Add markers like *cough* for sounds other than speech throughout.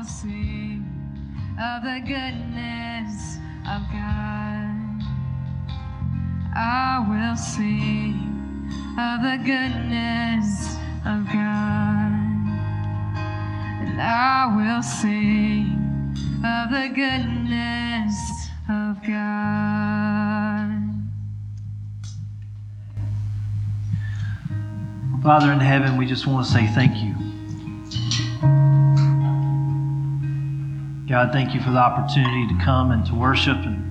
will sing of the goodness of God. I will sing of the goodness of God. And I will sing of the goodness of God. Father in heaven, we just want to say thank you. God, thank you for the opportunity to come and to worship and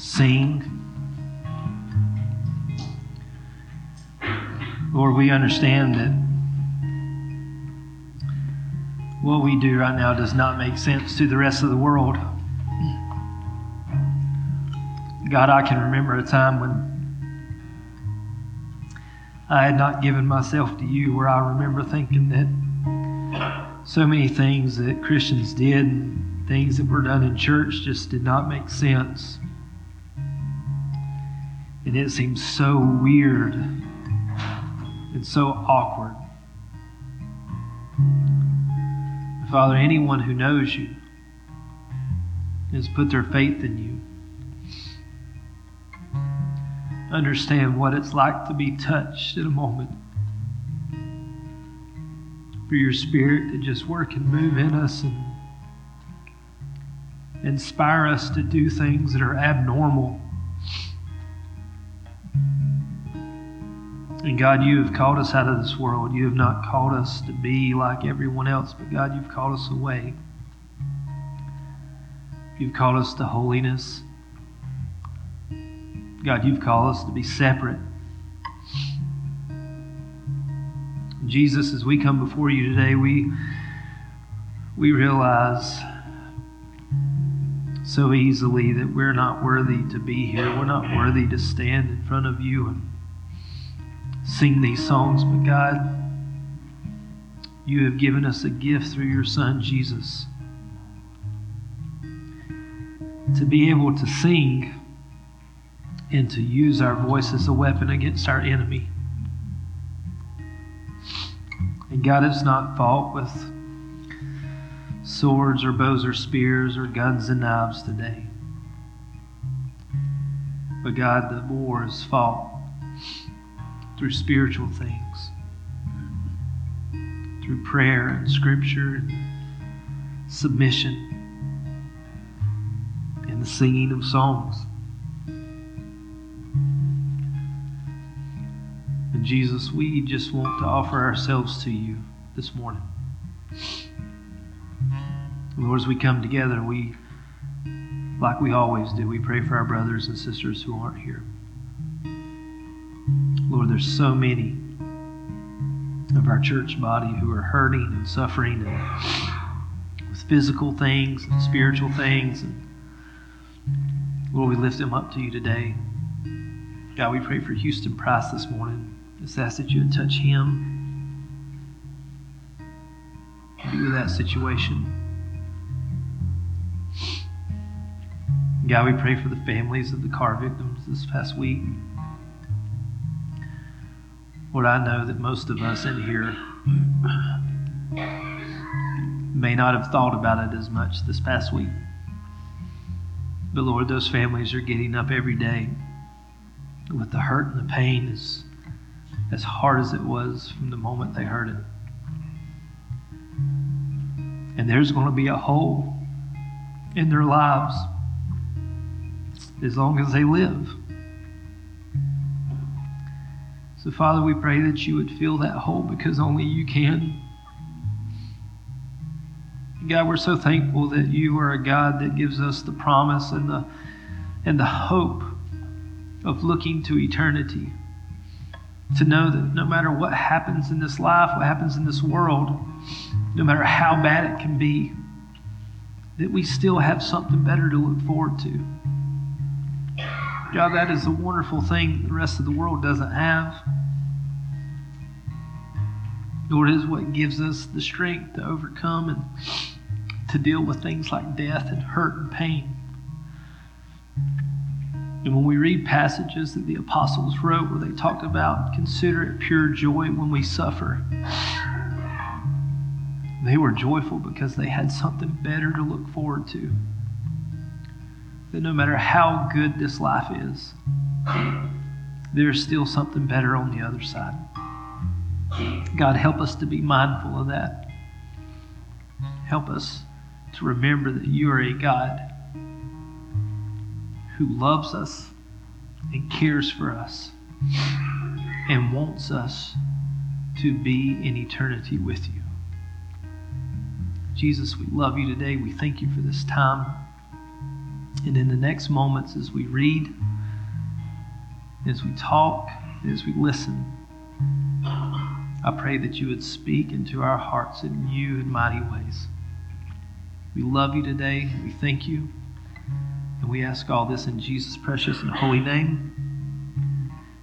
sing. Lord, we understand that what we do right now does not make sense to the rest of the world. God, I can remember a time when I had not given myself to you, where I remember thinking that so many things that Christians did and things that were done in church just did not make sense. And it seemed so weird and so awkward. Father, anyone who knows you has put their faith in you understand what it's like to be touched in a moment. For your spirit to just work and move in us and inspire us to do things that are abnormal. And God, you have called us out of this world. You have not called us to be like everyone else, but God, you've called us away. You've called us to holiness. God, you've called us to be separate. Jesus, as we come before you today, we, we realize so easily that we're not worthy to be here. We're not worthy to stand in front of you and sing these songs. But God, you have given us a gift through your Son, Jesus, to be able to sing and to use our voice as a weapon against our enemy. And God has not fought with swords or bows or spears or guns and knives today. But God, the war is fought through spiritual things, through prayer and scripture and submission and the singing of songs. Jesus, we just want to offer ourselves to you this morning. Lord, as we come together, we, like we always do, we pray for our brothers and sisters who aren't here. Lord, there's so many of our church body who are hurting and suffering and with physical things and spiritual things. And Lord, we lift them up to you today. God, we pray for Houston Price this morning. Just ask that you would touch him. Be with that situation. God, we pray for the families of the car victims this past week. Lord, I know that most of us in here may not have thought about it as much this past week. But Lord, those families are getting up every day with the hurt and the pain as as hard as it was from the moment they heard it. And there's going to be a hole in their lives as long as they live. So, Father, we pray that you would fill that hole because only you can. God, we're so thankful that you are a God that gives us the promise and the, and the hope of looking to eternity to know that no matter what happens in this life, what happens in this world, no matter how bad it can be, that we still have something better to look forward to. God, that is a wonderful thing the rest of the world doesn't have. Lord, is what gives us the strength to overcome and to deal with things like death and hurt and pain. And when we read passages that the apostles wrote where they talked about consider it pure joy when we suffer, they were joyful because they had something better to look forward to. That no matter how good this life is, there's still something better on the other side. God, help us to be mindful of that. Help us to remember that you are a God who loves us and cares for us and wants us to be in eternity with you. Jesus, we love you today. We thank you for this time. And in the next moments, as we read, as we talk, as we listen, I pray that you would speak into our hearts in new and mighty ways. We love you today. We thank you. We ask all this in Jesus' precious and holy name.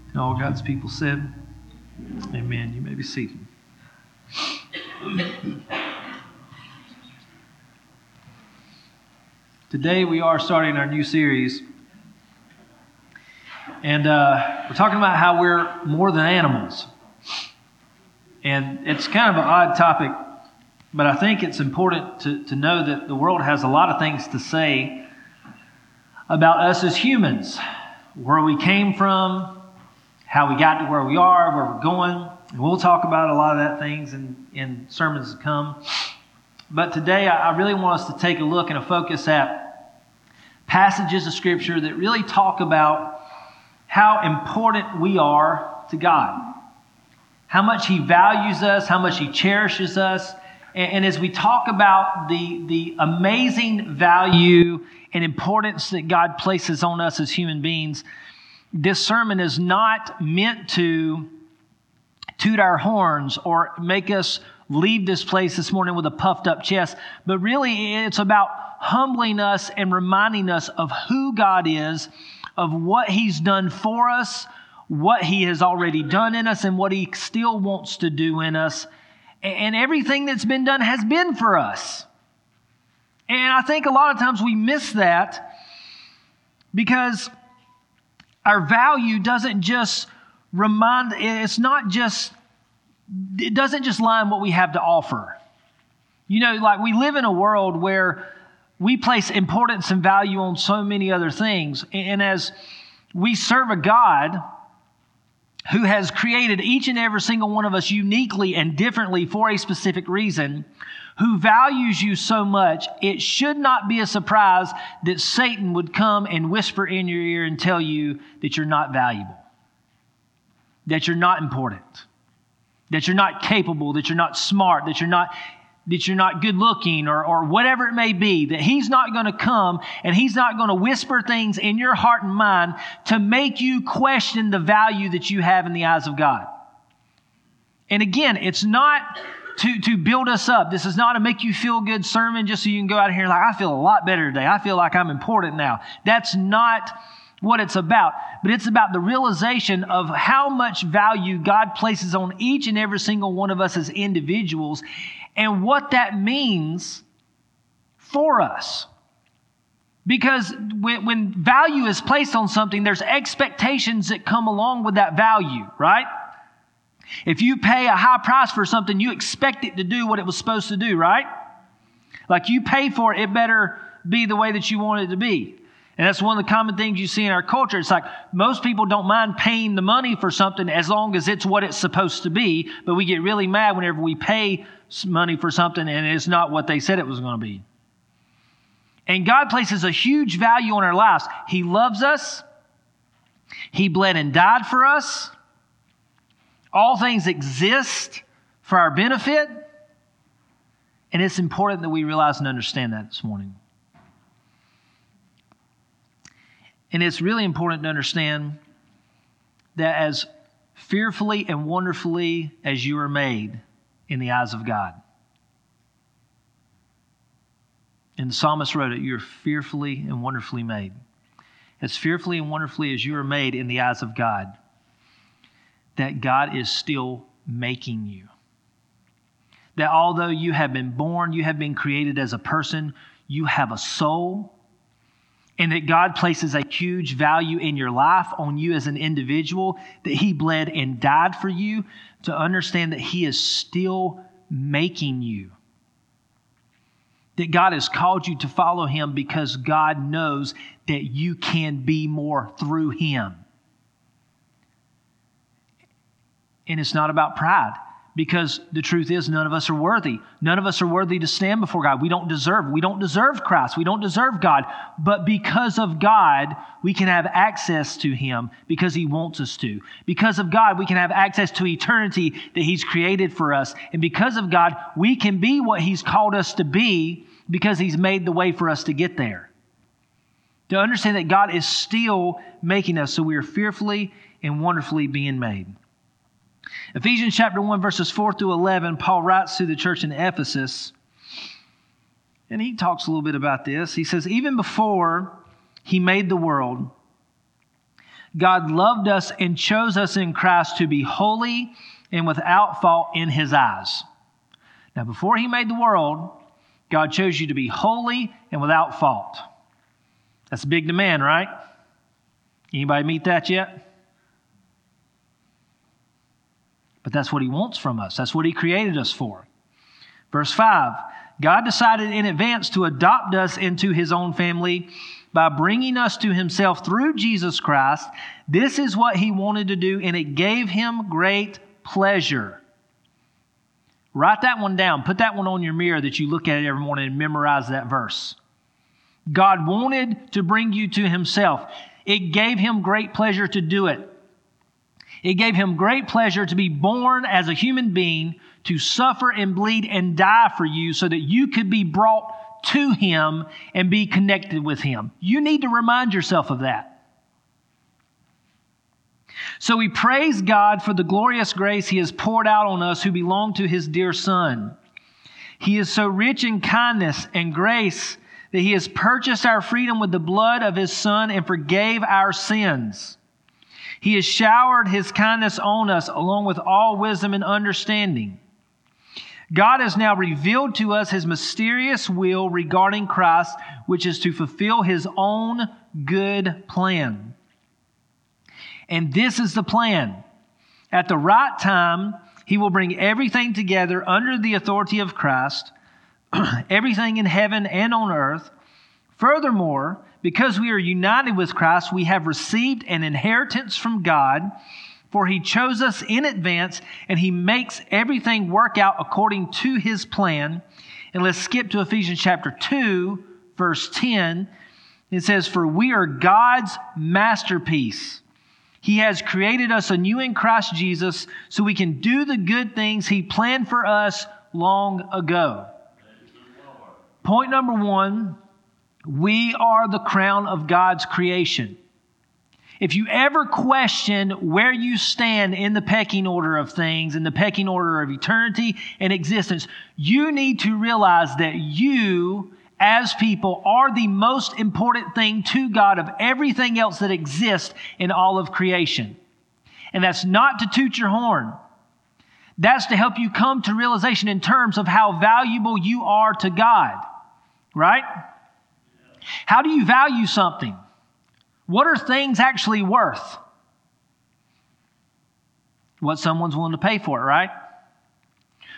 And all God's people said, Amen. You may be seated. Today we are starting our new series. And uh, we're talking about how we're more than animals. And it's kind of an odd topic, but I think it's important to, to know that the world has a lot of things to say about us as humans where we came from, how we got to where we are, where we're going. And we'll talk about a lot of that things in, in sermons to come. But today, I really want us to take a look and a focus at passages of Scripture that really talk about how important we are to God how much He values us, how much He cherishes us. And, and, as we talk about the, the amazing value and importance that God places on us as human beings, this sermon is not meant to toot our horns or make us leave this place this morning with a puffed up chest, but really it's about humbling us and reminding us of who God is, of what He's done for us, what He has already done in us and what He still wants to do in us. And everything that's been done has been for us. And I think a lot of times we miss that because our value doesn't just remind, it's not just, it doesn't just in what we have to offer. You know, like we live in a world where we place importance and value on so many other things. And as we serve a God who has created each and every single one of us uniquely and differently for a specific reason, who values you so much, it should not be a surprise that Satan would come and whisper in your ear and tell you that you're not valuable, that you're not important, that you're not capable, that you're not smart, that you're not that you're not good looking or, or whatever it may be, that He's not going to come and He's not going to whisper things in your heart and mind to make you question the value that you have in the eyes of God. And again, it's not to, to build us up. This is not a make you feel good sermon just so you can go out here like, I feel a lot better today. I feel like I'm important now. That's not what it's about, but it's about the realization of how much value God places on each and every single one of us as individuals and what that means for us. Because when, when, value is placed on something, there's expectations that come along with that value, right? If you pay a high price for something, you expect it to do what it was supposed to do, right? Like you pay for it, it better be the way that you want it to be. And that's one of the common things you see in our culture. It's like most people don't mind paying the money for something as long as it's what it's supposed to be, but we get really mad whenever we pay money for something and it's not what they said it was going to be. And God places a huge value on our lives. He loves us, He bled and died for us. All things exist for our benefit. And it's important that we realize and understand that this morning. And it's really important to understand that as fearfully and wonderfully as you are made in the eyes of God. And the psalmist wrote it, You're fearfully and wonderfully made. As fearfully and wonderfully as you are made in the eyes of God, that God is still making you. That although you have been born, you have been created as a person, you have a soul, and that God places a huge value in your life, on you as an individual, that He bled and died for you, to understand that He is still making you. That God has called you to follow Him because God knows that you can be more through Him. And it's not about pride because the truth is none of us are worthy. None of us are worthy to stand before god. We don't deserve we don't deserve christ. We don't deserve god. But because of god we can have access to him because he wants us to. Because of god we can have access to eternity that he's created for us. And because of god we can be what he's called us to be because he's made the way for us to get there. To understand that god is still making us so we are fearfully and wonderfully being made Ephesians chapter 1, verses 4 through 11, Paul writes to the church in Ephesus, and he talks a little bit about this. He says, Even before he made the world, God loved us and chose us in Christ to be holy and without fault in his eyes. Now, before he made the world, God chose you to be holy and without fault. That's a big demand, right? Anybody meet that yet? But that's what He wants from us, that's what He created us for. Verse 5 God decided in advance to adopt us into His own family by bringing us to Himself through Jesus Christ. This is what He wanted to do, and it gave Him great pleasure. Write that one down. Put that one on your mirror that you look at it every morning and memorize that verse. God wanted to bring you to Himself. It gave Him great pleasure to do it. It gave him great pleasure to be born as a human being, to suffer and bleed and die for you so that you could be brought to him and be connected with him. You need to remind yourself of that. So we praise God for the glorious grace he has poured out on us who belong to his dear Son. He is so rich in kindness and grace that he has purchased our freedom with the blood of his Son and forgave our sins. He has showered his kindness on us along with all wisdom and understanding. God has now revealed to us his mysterious will regarding Christ, which is to fulfill his own good plan. And this is the plan. At the right time, he will bring everything together under the authority of Christ, *clears throat* everything in heaven and on earth. Furthermore, because we are united with Christ, we have received an inheritance from God, for he chose us in advance and he makes everything work out according to his plan. And let's skip to Ephesians chapter 2, verse 10. It says, For we are God's masterpiece. He has created us anew in Christ Jesus so we can do the good things he planned for us long ago. Point number one we are the crown of God's creation. If you ever question where you stand in the pecking order of things, in the pecking order of eternity and existence, you need to realize that you, as people, are the most important thing to God of everything else that exists in all of creation. And that's not to toot your horn. That's to help you come to realization in terms of how valuable you are to God. Right? How do you value something? What are things actually worth? What someone's willing to pay for it, right?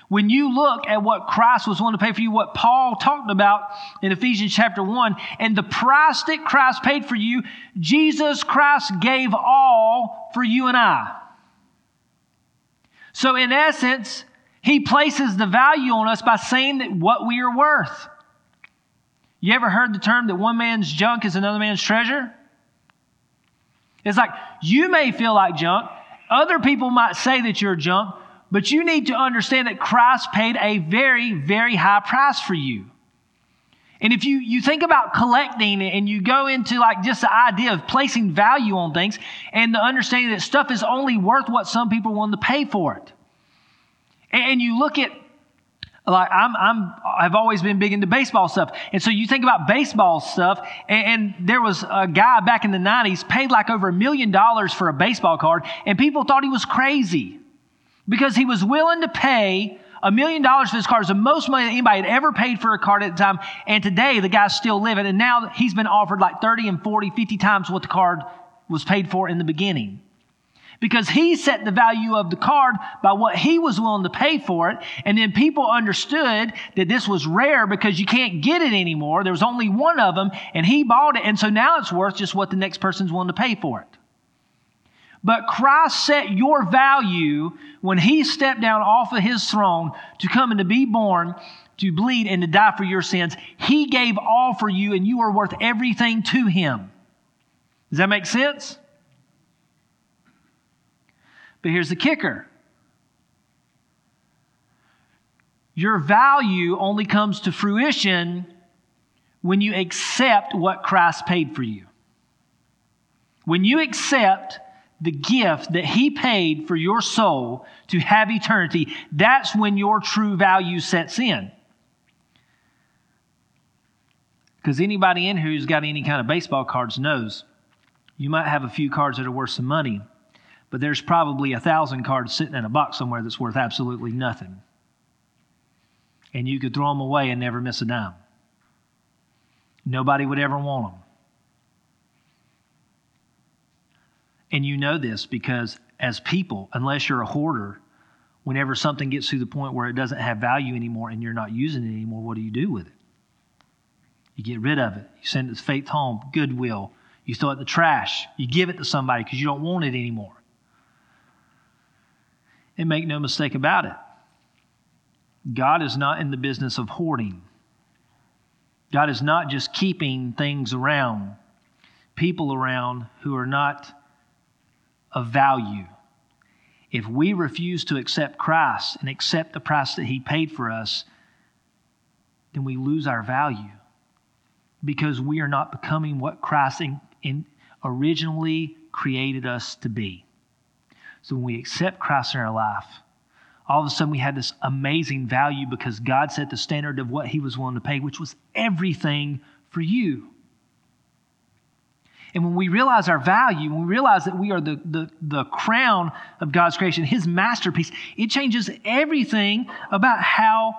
When you look at what Christ was willing to pay for you, what Paul talked about in Ephesians chapter 1, and the price that Christ paid for you, Jesus Christ gave all for you and I. So, in essence, he places the value on us by saying that what we are worth. You ever heard the term that one man's junk is another man's treasure? It's like you may feel like junk, other people might say that you're junk, but you need to understand that Christ paid a very, very high price for you. And if you, you think about collecting and you go into like just the idea of placing value on things and the understanding that stuff is only worth what some people want to pay for it. And you look at like I'm, I'm, I've always been big into baseball stuff, and so you think about baseball stuff, and, and there was a guy back in the '90s paid like over a million dollars for a baseball card, and people thought he was crazy because he was willing to pay A million dollars for this car is the most money that anybody had ever paid for a card at the time. And today, the guy's still living. And now he's been offered like 30 and 40, 50 times what the card was paid for in the beginning. Because he set the value of the card by what he was willing to pay for it. And then people understood that this was rare because you can't get it anymore. There was only one of them, and he bought it. And so now it's worth just what the next person's willing to pay for it. But Christ set your value when he stepped down off of his throne to come and to be born, to bleed, and to die for your sins. He gave all for you, and you are worth everything to him. Does that make sense? But here's the kicker your value only comes to fruition when you accept what Christ paid for you. When you accept the gift that He paid for your soul to have eternity, that's when your true value sets in. Because anybody in here who's got any kind of baseball cards knows you might have a few cards that are worth some money, but there's probably a thousand cards sitting in a box somewhere that's worth absolutely nothing. And you could throw them away and never miss a dime. Nobody would ever want them. And you know this because as people, unless you're a hoarder, whenever something gets to the point where it doesn't have value anymore and you're not using it anymore, what do you do with it? You get rid of it. You send it to Faith Home, Goodwill. You throw it in the trash. You give it to somebody because you don't want it anymore. And make no mistake about it, God is not in the business of hoarding. God is not just keeping things around, people around who are not of value. If we refuse to accept Christ and accept the price that He paid for us, then we lose our value because we are not becoming what Christ in, in originally created us to be. So when we accept Christ in our life, all of a sudden we had this amazing value because God set the standard of what He was willing to pay, which was everything for you. And when we realize our value, when we realize that we are the, the, the crown of God's creation, His masterpiece, it changes everything about how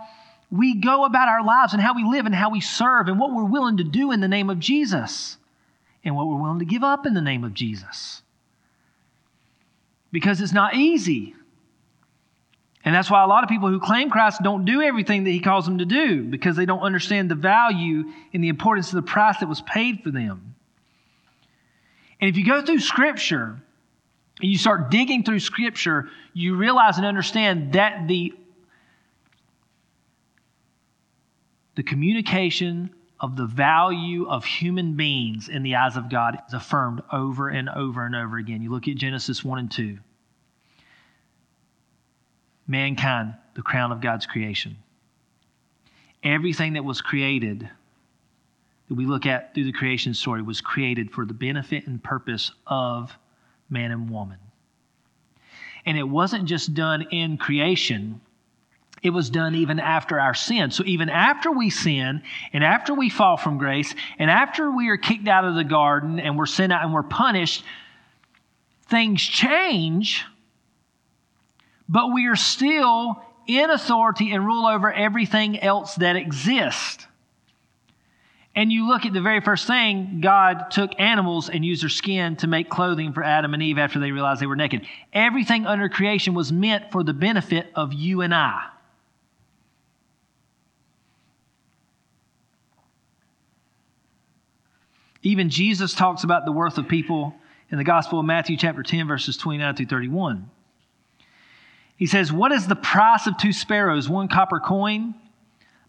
we go about our lives and how we live and how we serve and what we're willing to do in the name of Jesus and what we're willing to give up in the name of Jesus. Because it's not easy. And that's why a lot of people who claim Christ don't do everything that he calls them to do because they don't understand the value and the importance of the price that was paid for them. And if you go through Scripture and you start digging through Scripture, you realize and understand that the, the communication of the value of human beings in the eyes of God is affirmed over and over and over again. You look at Genesis 1 and 2. Mankind, the crown of God's creation. Everything that was created that we look at through the creation story was created for the benefit and purpose of man and woman. And it wasn't just done in creation, it was done even after our sin. So, even after we sin and after we fall from grace and after we are kicked out of the garden and we're sent out and we're punished, things change, but we are still in authority and rule over everything else that exists. And you look at the very first thing, God took animals and used their skin to make clothing for Adam and Eve after they realized they were naked. Everything under creation was meant for the benefit of you and I. Even Jesus talks about the worth of people in the Gospel of Matthew, chapter 10, verses 29 through 31. He says, What is the price of two sparrows, one copper coin?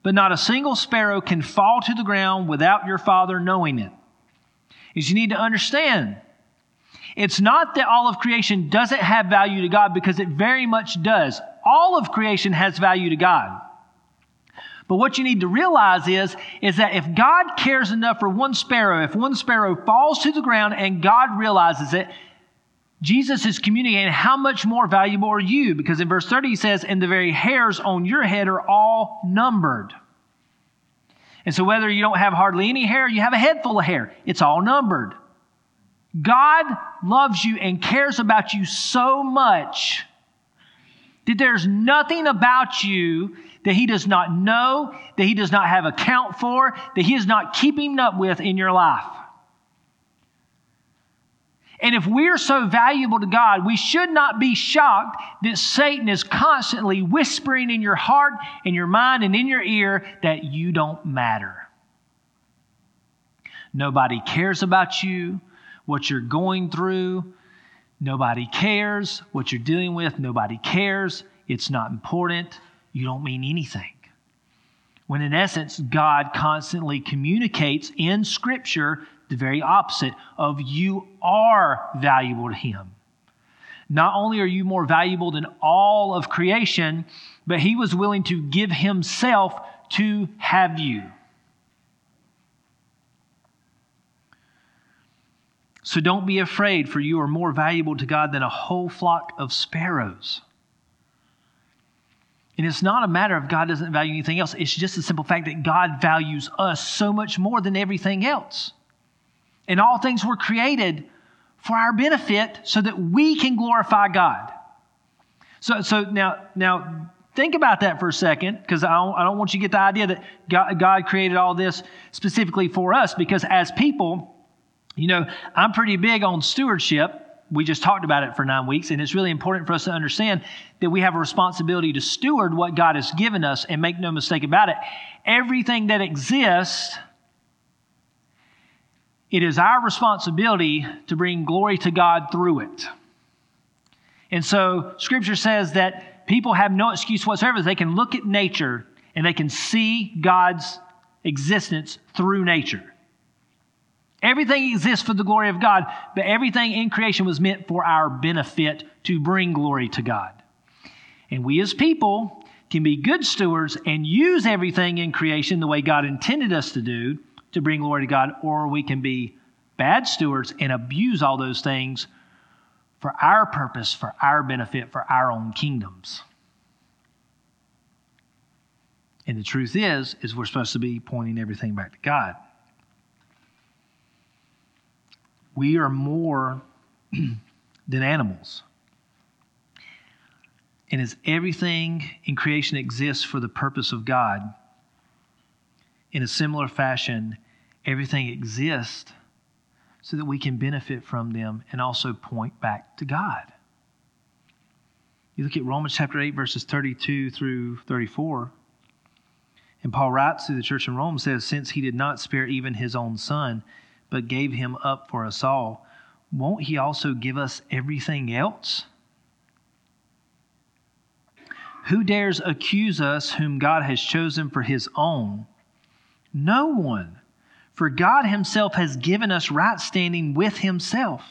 but not a single sparrow can fall to the ground without your Father knowing it. Is you need to understand. It's not that all of creation doesn't have value to God because it very much does. All of creation has value to God. But what you need to realize is, is that if God cares enough for one sparrow, if one sparrow falls to the ground and God realizes it, Jesus is communicating how much more valuable are you? Because in verse 30 he says, and the very hairs on your head are all numbered. And so whether you don't have hardly any hair, you have a head full of hair, it's all numbered. God loves you and cares about you so much That there's nothing about you that he does not know, that he does not have account for, that he is not keeping up with in your life. And if we're so valuable to God, we should not be shocked that Satan is constantly whispering in your heart, in your mind, and in your ear that you don't matter. Nobody cares about you, what you're going through. Nobody cares what you're dealing with. Nobody cares. It's not important. You don't mean anything. When in essence, God constantly communicates in Scripture the very opposite of you are valuable to him. Not only are you more valuable than all of creation, but he was willing to give himself to have you. So don't be afraid, for you are more valuable to God than a whole flock of sparrows. And it's not a matter of God doesn't value anything else. It's just the simple fact that God values us so much more than everything else. And all things were created for our benefit so that we can glorify God. So, so now, now think about that for a second because I don't, I don't want you to get the idea that God, God created all this specifically for us because as people, you know, I'm pretty big on stewardship. We just talked about it for nine weeks, and it's really important for us to understand that we have a responsibility to steward what God has given us and make no mistake about it. Everything that exists it is our responsibility to bring glory to God through it. And so, Scripture says that people have no excuse whatsoever. They can look at nature and they can see God's existence through nature. Everything exists for the glory of God, but everything in creation was meant for our benefit to bring glory to God. And we as people can be good stewards and use everything in creation the way God intended us to do to bring glory to God, or we can be bad stewards and abuse all those things for our purpose, for our benefit, for our own kingdoms. And the truth is, is we're supposed to be pointing everything back to God. We are more *clears throat* than animals. And as everything in creation exists for the purpose of God, in a similar fashion, everything exists so that we can benefit from them and also point back to God. You look at Romans chapter 8, verses 32 through 34. And Paul writes to the church in Rome, says, Since he did not spare even his own son, but gave him up for us all, won't he also give us everything else? Who dares accuse us whom God has chosen for his own? No one. For God himself has given us right standing with himself.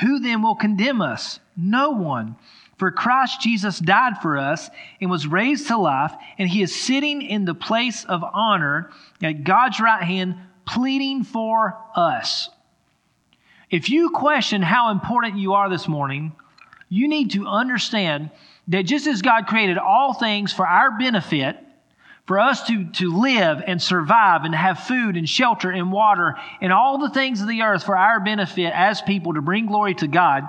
Who then will condemn us? No one. For Christ Jesus died for us and was raised to life, and he is sitting in the place of honor at God's right hand, pleading for us. If you question how important you are this morning, you need to understand that just as God created all things for our benefit, for us to, to live and survive and have food and shelter and water and all the things of the earth for our benefit as people to bring glory to God,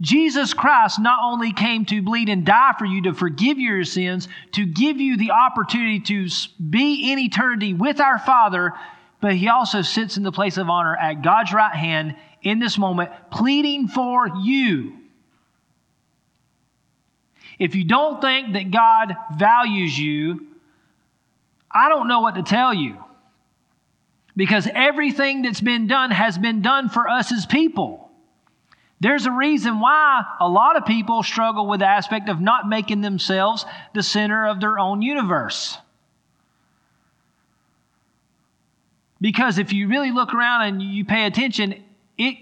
Jesus Christ not only came to bleed and die for you to forgive your sins, to give you the opportunity to be in eternity with our Father, but He also sits in the place of honor at God's right hand in this moment, pleading for you. If you don't think that God values you, I don't know what to tell you. Because everything that's been done has been done for us as people. There's a reason why a lot of people struggle with the aspect of not making themselves the center of their own universe. Because if you really look around and you pay attention, it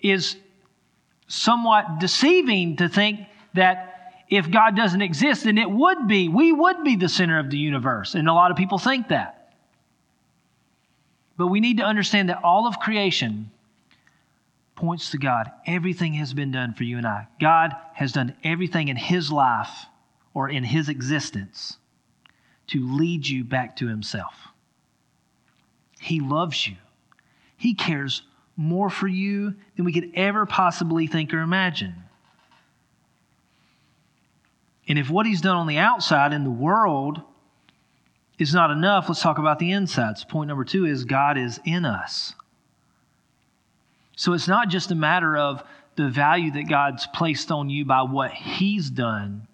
is somewhat deceiving to think that if God doesn't exist, then it would be, we would be the center of the universe. And a lot of people think that. But we need to understand that all of creation points to God. Everything has been done for you and I. God has done everything in His life or in His existence to lead you back to Himself. He loves you, He cares more for you than we could ever possibly think or imagine. And if what he's done on the outside in the world is not enough, let's talk about the insides. Point number two is God is in us. So it's not just a matter of the value that God's placed on you by what he's done.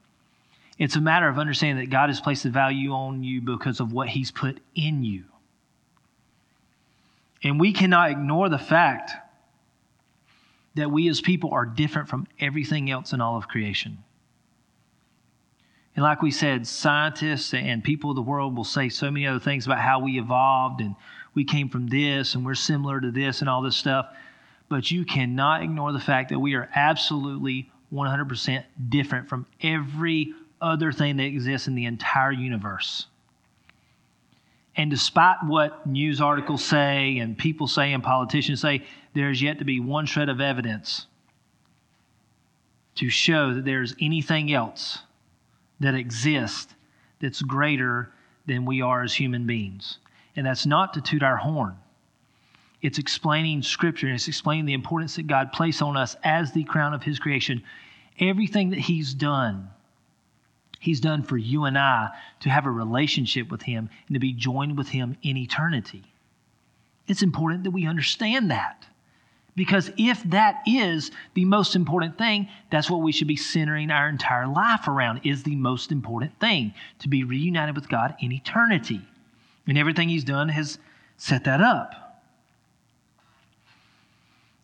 It's a matter of understanding that God has placed the value on you because of what he's put in you. And we cannot ignore the fact that we as people are different from everything else in all of creation. And like we said, scientists and people of the world will say so many other things about how we evolved and we came from this and we're similar to this and all this stuff. But you cannot ignore the fact that we are absolutely 100% different from every other thing that exists in the entire universe. And despite what news articles say and people say and politicians say, there's yet to be one shred of evidence to show that there's anything else that exists that's greater than we are as human beings. And that's not to toot our horn. It's explaining Scripture and it's explaining the importance that God placed on us as the crown of His creation. Everything that He's done, He's done for you and I to have a relationship with Him and to be joined with Him in eternity. It's important that we understand that. Because if that is the most important thing, that's what we should be centering our entire life around is the most important thing to be reunited with God in eternity. And everything he's done has set that up.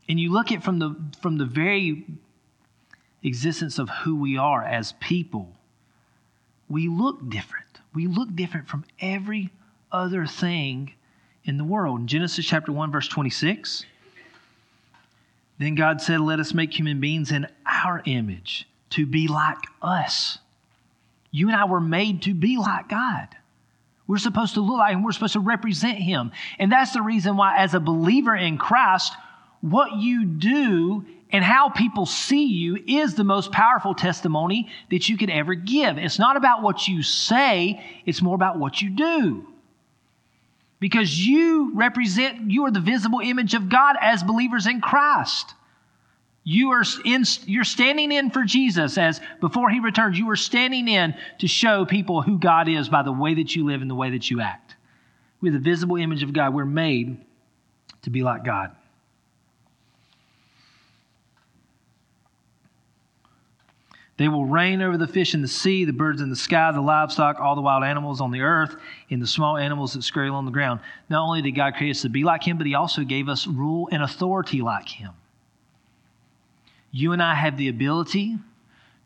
And you look at from the from the very existence of who we are as people, we look different. We look different from every other thing in the world. In Genesis chapter 1 verse 26, then God said, Let us make human beings in our image to be like us. You and I were made to be like God. We're supposed to look like Him, we're supposed to represent Him. And that's the reason why, as a believer in Christ, what you do and how people see you is the most powerful testimony that you could ever give. It's not about what you say, it's more about what you do because you represent, you are the visible image of God as believers in Christ. You are in, you're standing in for Jesus as before he returns, you are standing in to show people who God is by the way that you live and the way that you act. We're the visible image of God. We're made to be like God. They will reign over the fish in the sea, the birds in the sky, the livestock, all the wild animals on the earth, and the small animals that scurry on the ground. Not only did God create us to be like Him, but He also gave us rule and authority like Him. You and I have the ability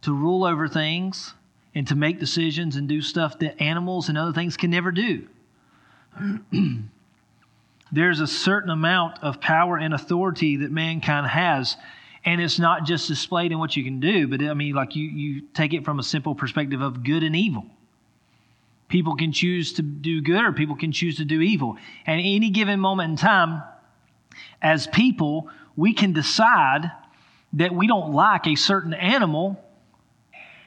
to rule over things and to make decisions and do stuff that animals and other things can never do. *clears throat* There's a certain amount of power and authority that mankind has and it's not just displayed in what you can do but i mean like you you take it from a simple perspective of good and evil. People can choose to do good or people can choose to do evil. And any given moment in time as people we can decide that we don't like a certain animal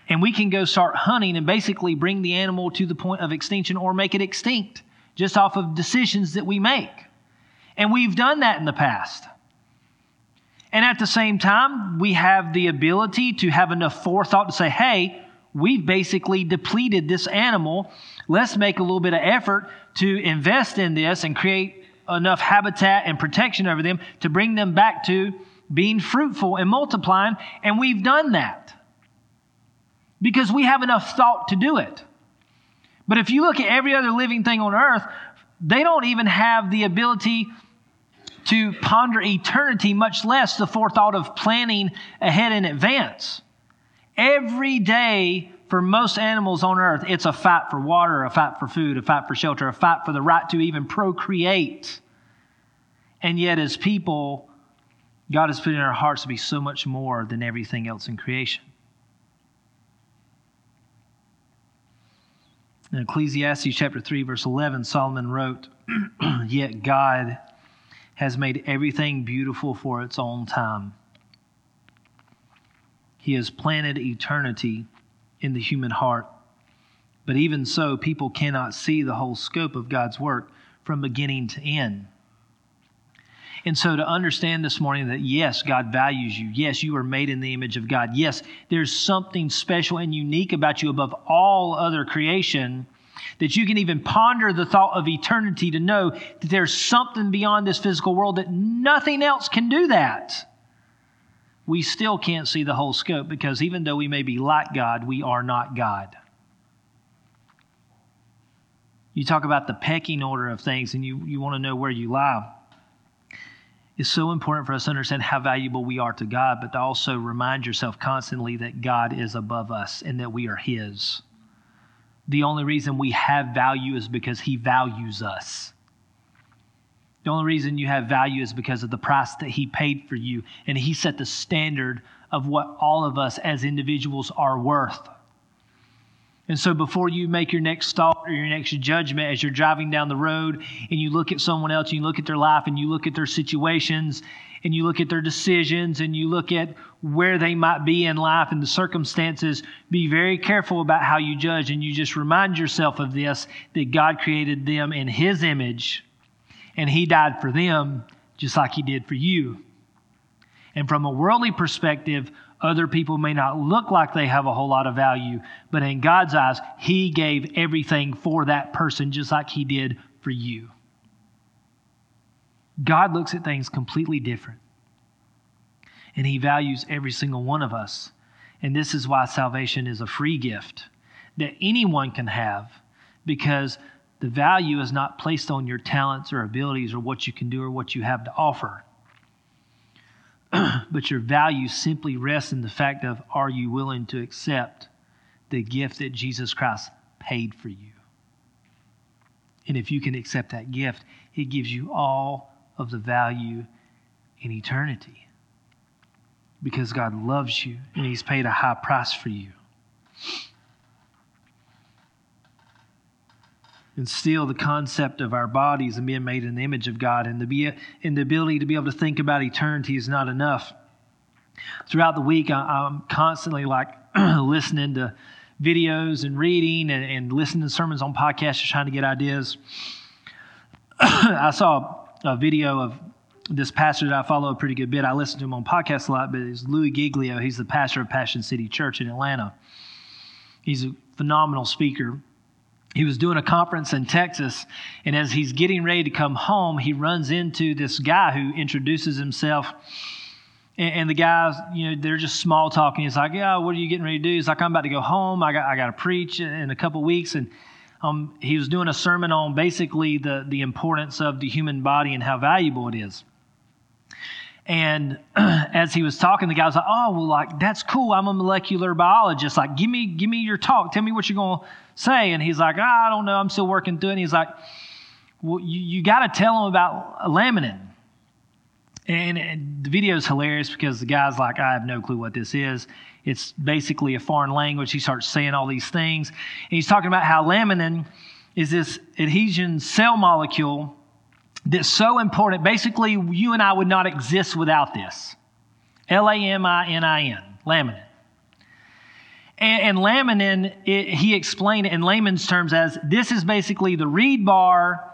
and we can go start hunting and basically bring the animal to the point of extinction or make it extinct just off of decisions that we make. And we've done that in the past and at the same time, we have the ability to have enough forethought to say, hey, we've basically depleted this animal. Let's make a little bit of effort to invest in this and create enough habitat and protection over them to bring them back to being fruitful and multiplying. And we've done that because we have enough thought to do it. But if you look at every other living thing on earth, they don't even have the ability to ponder eternity, much less the forethought of planning ahead in advance. Every day, for most animals on earth, it's a fight for water, a fight for food, a fight for shelter, a fight for the right to even procreate. And yet, as people, God has put in our hearts to be so much more than everything else in creation. In Ecclesiastes chapter 3, verse 11, Solomon wrote, *clears throat* Yet God has made everything beautiful for its own time. He has planted eternity in the human heart. But even so, people cannot see the whole scope of God's work from beginning to end. And so to understand this morning that yes, God values you. Yes, you are made in the image of God. Yes, there's something special and unique about you above all other creation that you can even ponder the thought of eternity to know that there's something beyond this physical world that nothing else can do that. We still can't see the whole scope because even though we may be like God, we are not God. You talk about the pecking order of things and you, you want to know where you lie. It's so important for us to understand how valuable we are to God, but to also remind yourself constantly that God is above us and that we are His. The only reason we have value is because He values us. The only reason you have value is because of the price that He paid for you, and He set the standard of what all of us as individuals are worth. And so, before you make your next thought or your next judgment as you're driving down the road and you look at someone else, you look at their life and you look at their situations and you look at their decisions and you look at where they might be in life and the circumstances, be very careful about how you judge. And you just remind yourself of this that God created them in His image and He died for them just like He did for you. And from a worldly perspective, other people may not look like they have a whole lot of value, but in God's eyes, He gave everything for that person just like He did for you. God looks at things completely different, and He values every single one of us. And this is why salvation is a free gift that anyone can have because the value is not placed on your talents or abilities or what you can do or what you have to offer. *clears throat* but your value simply rests in the fact of are you willing to accept the gift that Jesus Christ paid for you? And if you can accept that gift, it gives you all of the value in eternity. Because God loves you and He's paid a high price for you. And still the concept of our bodies and being made in the image of God and the, be, and the ability to be able to think about eternity is not enough. Throughout the week, I, am constantly like *clears throat* listening to videos and reading and, and listening to sermons on podcasts, just trying to get ideas. *clears throat* I saw a video of this pastor that I follow a pretty good bit. I listen to him on podcasts a lot, but it's Louis Giglio. He's the pastor of Passion City Church in Atlanta. He's a phenomenal speaker he was doing a conference in Texas, and as he's getting ready to come home, he runs into this guy who introduces himself. And, and the guys, you know, they're just small talking. He's like, "Yeah, what are you getting ready to do?" He's like, "I'm about to go home. I got, I got to preach in a couple weeks." And um, he was doing a sermon on basically the the importance of the human body and how valuable it is. And *clears throat* as he was talking, the guy was like, "Oh, well, like that's cool. I'm a molecular biologist. Like, give me, give me your talk. Tell me what you're going to say." And he's like, oh, "I don't know. I'm still working through it." And he's like, "Well, you, you got to tell him about laminin." And, and the video is hilarious because the guy's like, "I have no clue what this is." It's basically a foreign language. He starts saying all these things, and he's talking about how laminin is this adhesion cell molecule that's so important. Basically, you and I would not exist without this. L A M I N I N, laminin. And, and laminin, it, he explained it in layman's terms as this is basically the rebar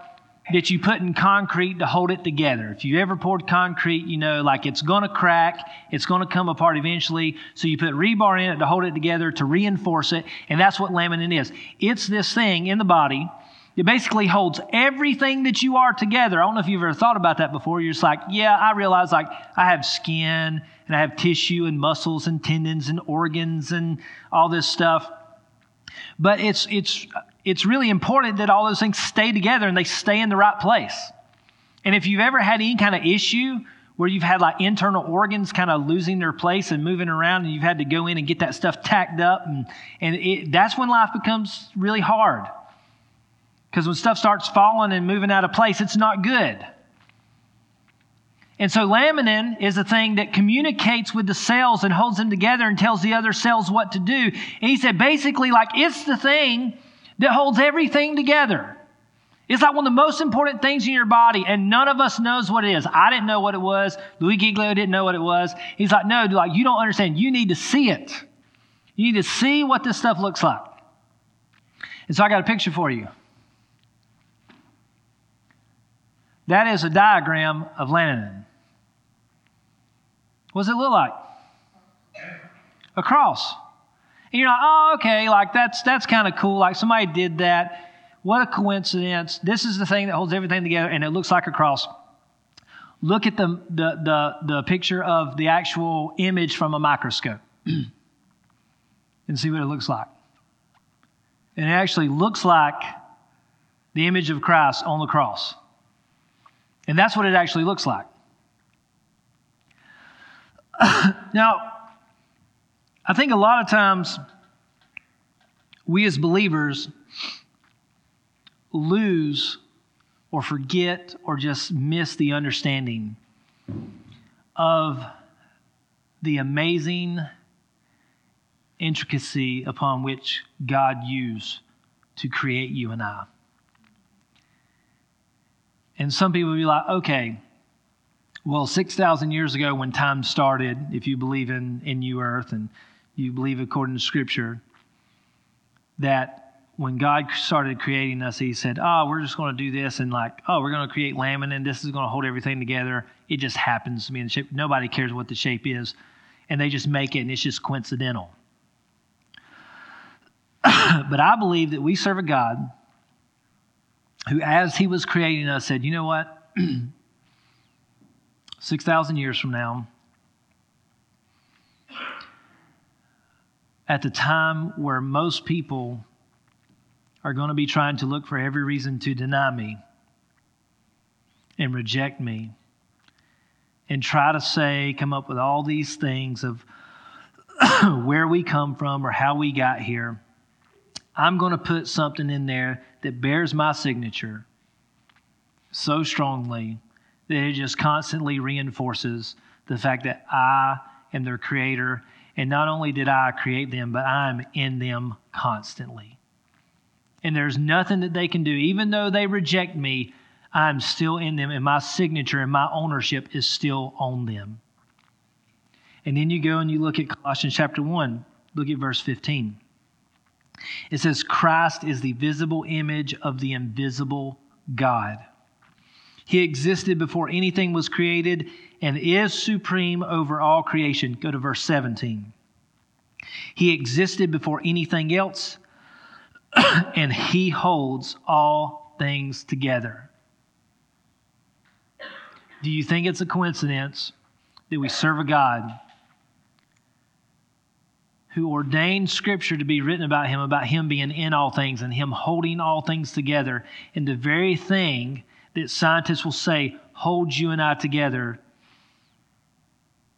that you put in concrete to hold it together. If you ever poured concrete, you know, like it's going to crack, it's going to come apart eventually. So you put rebar in it to hold it together to reinforce it. And that's what laminin is. It's this thing in the body it basically holds everything that you are together. I don't know if you've ever thought about that before. You're just like, yeah, I realize like I have skin and I have tissue and muscles and tendons and organs and all this stuff. But it's it's it's really important that all those things stay together and they stay in the right place. And if you've ever had any kind of issue where you've had like internal organs kind of losing their place and moving around and you've had to go in and get that stuff tacked up and, and it, that's when life becomes really hard because when stuff starts falling and moving out of place, it's not good. And so laminin is a thing that communicates with the cells and holds them together and tells the other cells what to do. And he said basically, like, it's the thing that holds everything together. It's like one of the most important things in your body, and none of us knows what it is. I didn't know what it was. Louis Giglio didn't know what it was. He's like, no, like, you don't understand. You need to see it. You need to see what this stuff looks like. And so I got a picture for you. That is a diagram of laminin. What does it look like? A cross. And you're like, oh, okay, like that's that's kind of cool. Like somebody did that. What a coincidence. This is the thing that holds everything together, and it looks like a cross. Look at the the the, the picture of the actual image from a microscope *clears throat* and see what it looks like. And it actually looks like the image of Christ on the cross. And that's what it actually looks like. *coughs* now, I think a lot of times we as believers lose or forget or just miss the understanding of the amazing intricacy upon which God used to create you and I. And some people will be like, okay, well, 6,000 years ago when time started, if you believe in, in new earth and you believe according to Scripture, that when God started creating us, He said, oh, we're just going to do this and like, oh, we're going to create laminin and this is going to hold everything together. It just happens to be in shape. Nobody cares what the shape is. And they just make it and it's just coincidental. *coughs* but I believe that we serve a God who, as he was creating us, said, You know what? *clears throat* 6,000 years from now, at the time where most people are going to be trying to look for every reason to deny me and reject me and try to say, come up with all these things of *clears throat* where we come from or how we got here. I'm going to put something in there that bears my signature so strongly that it just constantly reinforces the fact that I am their creator. And not only did I create them, but I'm in them constantly. And there's nothing that they can do. Even though they reject me, I'm still in them, and my signature and my ownership is still on them. And then you go and you look at Colossians chapter 1, look at verse 15. It says, Christ is the visible image of the invisible God. He existed before anything was created and is supreme over all creation. Go to verse 17. He existed before anything else, *clears throat* and he holds all things together. Do you think it's a coincidence that we serve a God who ordained scripture to be written about him, about him being in all things and him holding all things together. And the very thing that scientists will say holds you and I together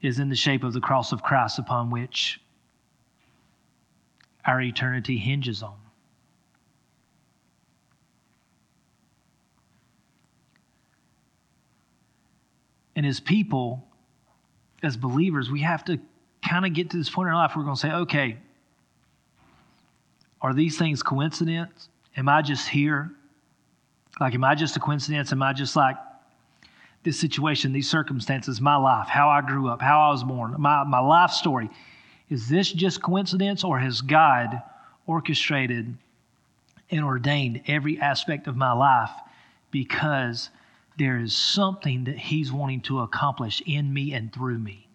is in the shape of the cross of Christ upon which our eternity hinges on. And as people, as believers, we have to kind of get to this point in our life, we're going to say, okay, are these things coincidence? Am I just here? Like, am I just a coincidence? Am I just like this situation, these circumstances, my life, how I grew up, how I was born, my, my life story? Is this just coincidence or has God orchestrated and ordained every aspect of my life because there is something that He's wanting to accomplish in me and through me?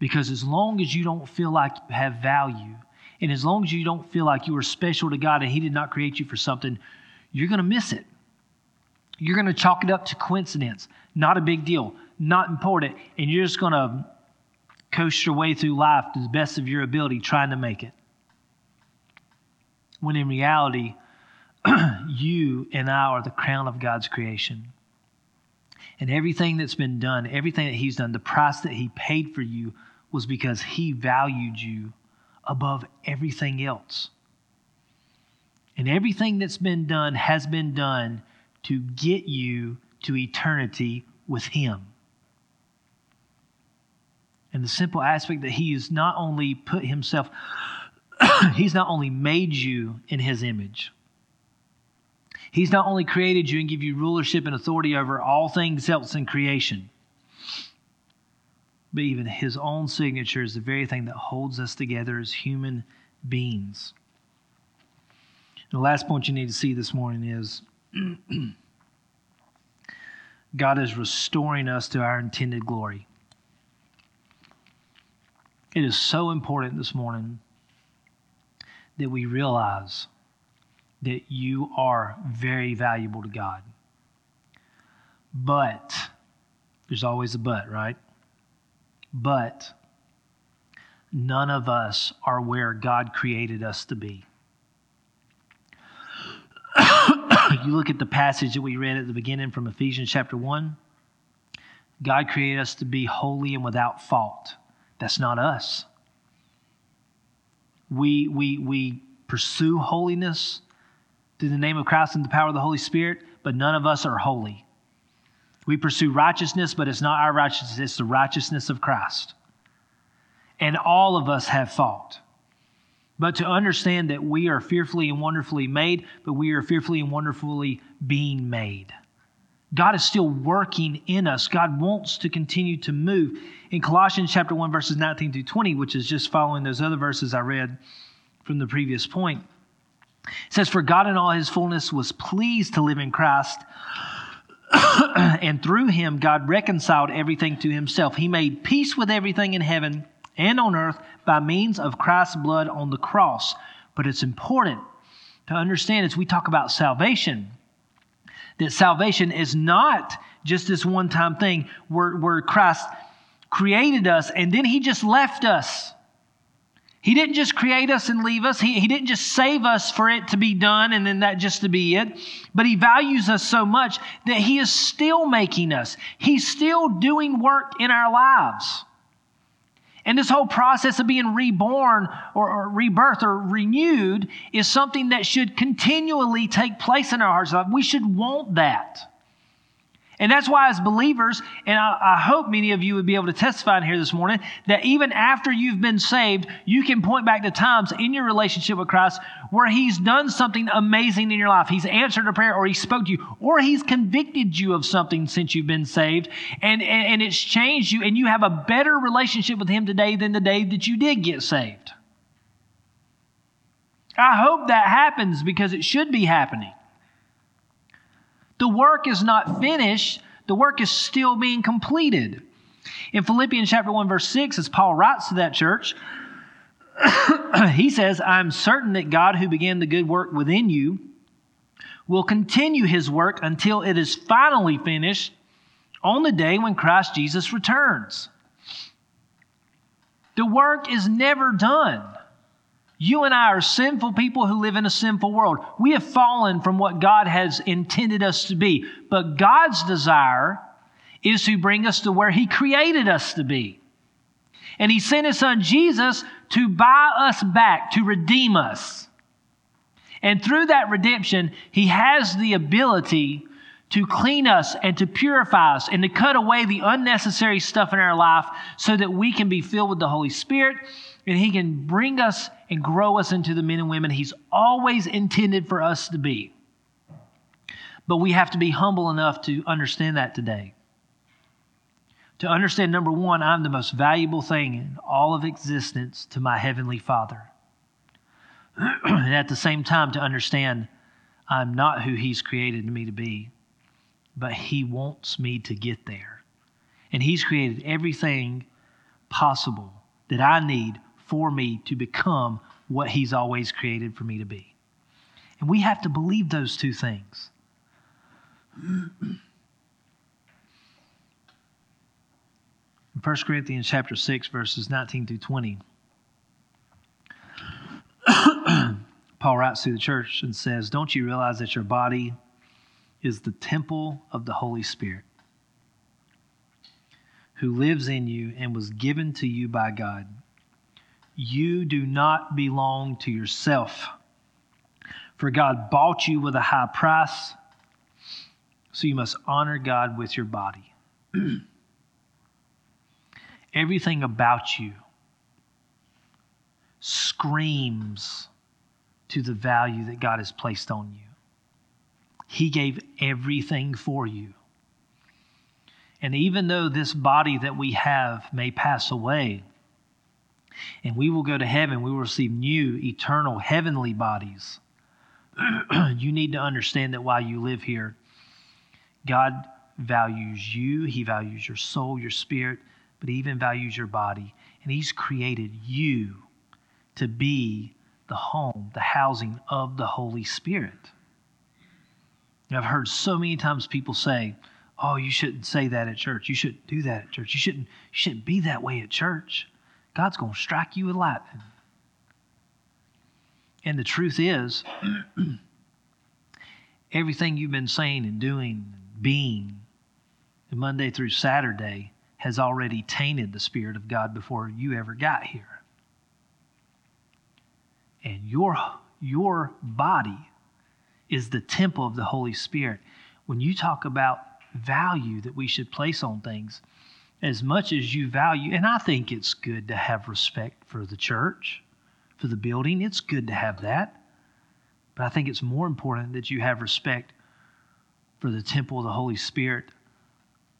Because as long as you don't feel like you have value, and as long as you don't feel like you are special to God and He did not create you for something, you're going to miss it. You're going to chalk it up to coincidence. Not a big deal, not important. And you're just going to coast your way through life to the best of your ability trying to make it. When in reality, *clears throat* you and I are the crown of God's creation. And everything that's been done, everything that He's done, the price that He paid for you was because he valued you above everything else. And everything that's been done has been done to get you to eternity with him. And the simple aspect that he has not only put himself, *coughs* he's not only made you in his image. He's not only created you and give you rulership and authority over all things else in creation but even his own signature is the very thing that holds us together as human beings. the last point you need to see this morning is *clears throat* God is restoring us to our intended glory. It is so important this morning that we realize that you are very valuable to God. But, there's always a but, right? But, none of us are where God created us to be. *coughs* you look at the passage that we read at the beginning from Ephesians chapter 1. God created us to be holy and without fault. That's not us. We, we, we pursue holiness through the name of Christ and the power of the Holy Spirit, but none of us are holy. We pursue righteousness, but it's not our righteousness, it's the righteousness of Christ. And all of us have fault. But to understand that we are fearfully and wonderfully made, but we are fearfully and wonderfully being made. God is still working in us. God wants to continue to move. In Colossians chapter 1, verses 19 through 20, which is just following those other verses I read from the previous point, it says, For God in all his fullness was pleased to live in Christ, *coughs* and through him God reconciled everything to himself. He made peace with everything in heaven and on earth by means of Christ's blood on the cross. But it's important to understand as we talk about salvation that salvation is not just this one time thing where, where Christ created us and then he just left us. He didn't just create us and leave us. He, he didn't just save us for it to be done and then that just to be it. But He values us so much that He is still making us. He's still doing work in our lives. And this whole process of being reborn or, or, rebirth or renewed is something that should continually take place in our hearts. We should want that. And that's why, as believers, and I, I, hope many of you would be able to testify in here this morning, that even after you've been saved, you can point back to times in your relationship with Christ where He's done something amazing in your life. He's answered a prayer, or He spoke to you, or He's convicted you of something since you've been saved, and, and, and it's changed you, and you have a better relationship with Him today than the day that you did get saved. I hope that happens because it should be happening. The work is not finished, the work is still being completed. In Philippians chapter 1 verse 6 as Paul writes to that church, *coughs* he says, "I'm certain that God who began the good work within you will continue his work until it is finally finished on the day when Christ Jesus returns." The work is never done. You and I are sinful people who live in a sinful world. We have fallen from what God has intended us to be. But God's desire is to bring us to where He created us to be. And He sent His Son Jesus to buy us back, to redeem us. And through that redemption, He has the ability to clean us and to purify us and to cut away the unnecessary stuff in our life so that we can be filled with the Holy Spirit and He can bring us and grow us into the men and women He's always intended for us to be. But we have to be humble enough to understand that today. To understand, number one, I'm the most valuable thing in all of existence to my Heavenly Father. *clears throat* and at the same time, to understand I'm not who He's created me to be, but He wants me to get there. And He's created everything possible that I need for me to become what He's always created for me to be. And we have to believe those two things. In 1 Corinthians chapter 6, verses 19 through 20, *coughs* Paul writes to the church and says, Don't you realize that your body is the temple of the Holy Spirit, who lives in you and was given to you by God? You do not belong to yourself. For God bought you with a high price, so you must honor God with your body. *clears throat* Everything about you screams to the value that God has placed on you. He gave everything for you. And even though this body that we have may pass away, and we will go to heaven. We will receive new, eternal, heavenly bodies. *clears throat* you need to understand that while you live here, God values you, He values your soul, your spirit, but He even values your body. And He's created you to be the home, the housing of the Holy Spirit. I've heard so many times people say, "Oh, you shouldn't say that at church. You shouldn't do that at church. You shouldn't you shouldn't be that way at church. God's going to strike you with lightning." And the truth is, *clears throat* everything you've been saying and doing, being, Monday through Saturday has already tainted the Spirit of God before you ever got here. And your, your body is the temple of the Holy Spirit. When you talk about value that we should place on things, as much as you value, and I think it's good to have respect for the church, for the building, it's good to have that. But I think it's more important that you have respect for the temple of the Holy Spirit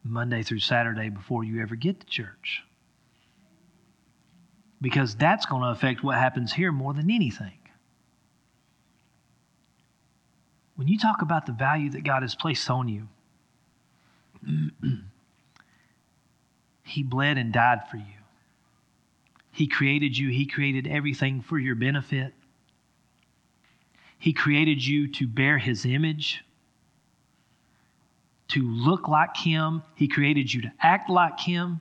Monday through Saturday before you ever get to church. Because that's going to affect what happens here more than anything. When you talk about the value that God has placed on you, *clears throat* He bled and died for you. He created you, He created everything for your benefit. He created you to bear His image, to look like Him. He created you to act like Him.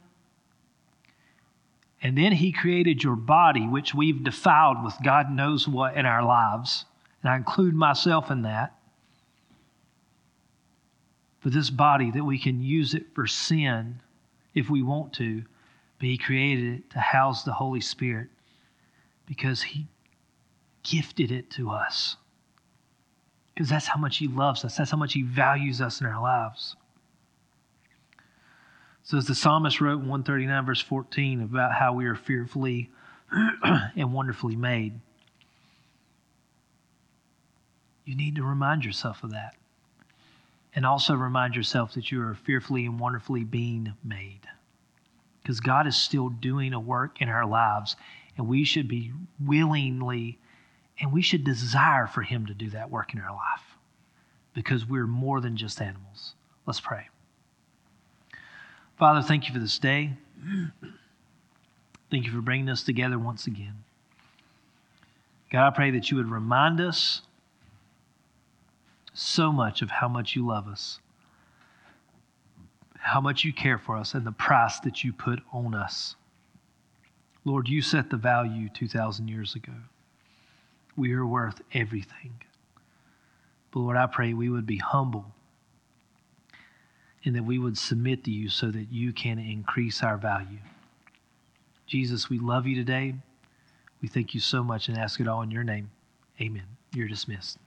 And then He created your body, which we've defiled with God knows what in our lives. And I include myself in that. For this body, that we can use it for sin if we want to, but He created it to house the Holy Spirit because He gifted it to us because that's how much He loves us, that's how much He values us in our lives. So, as the psalmist wrote in 139, verse 14, about how we are fearfully *clears throat* and wonderfully made, you need to remind yourself of that. And also remind yourself that you are fearfully and wonderfully being made. Because God is still doing a work in our lives, and we should be willingly and we should desire for Him to do that work in our life because we're more than just animals. Let's pray. Father, thank you for this day. Thank you for bringing us together once again. God, I pray that you would remind us so much of how much you love us, how much you care for us, and the price that you put on us. Lord, you set the value 2,000 years ago we are worth everything. But Lord, I pray we would be humble and that we would submit to you so that you can increase our value. Jesus, we love you today. We thank you so much and ask it all in your name. Amen. You're dismissed.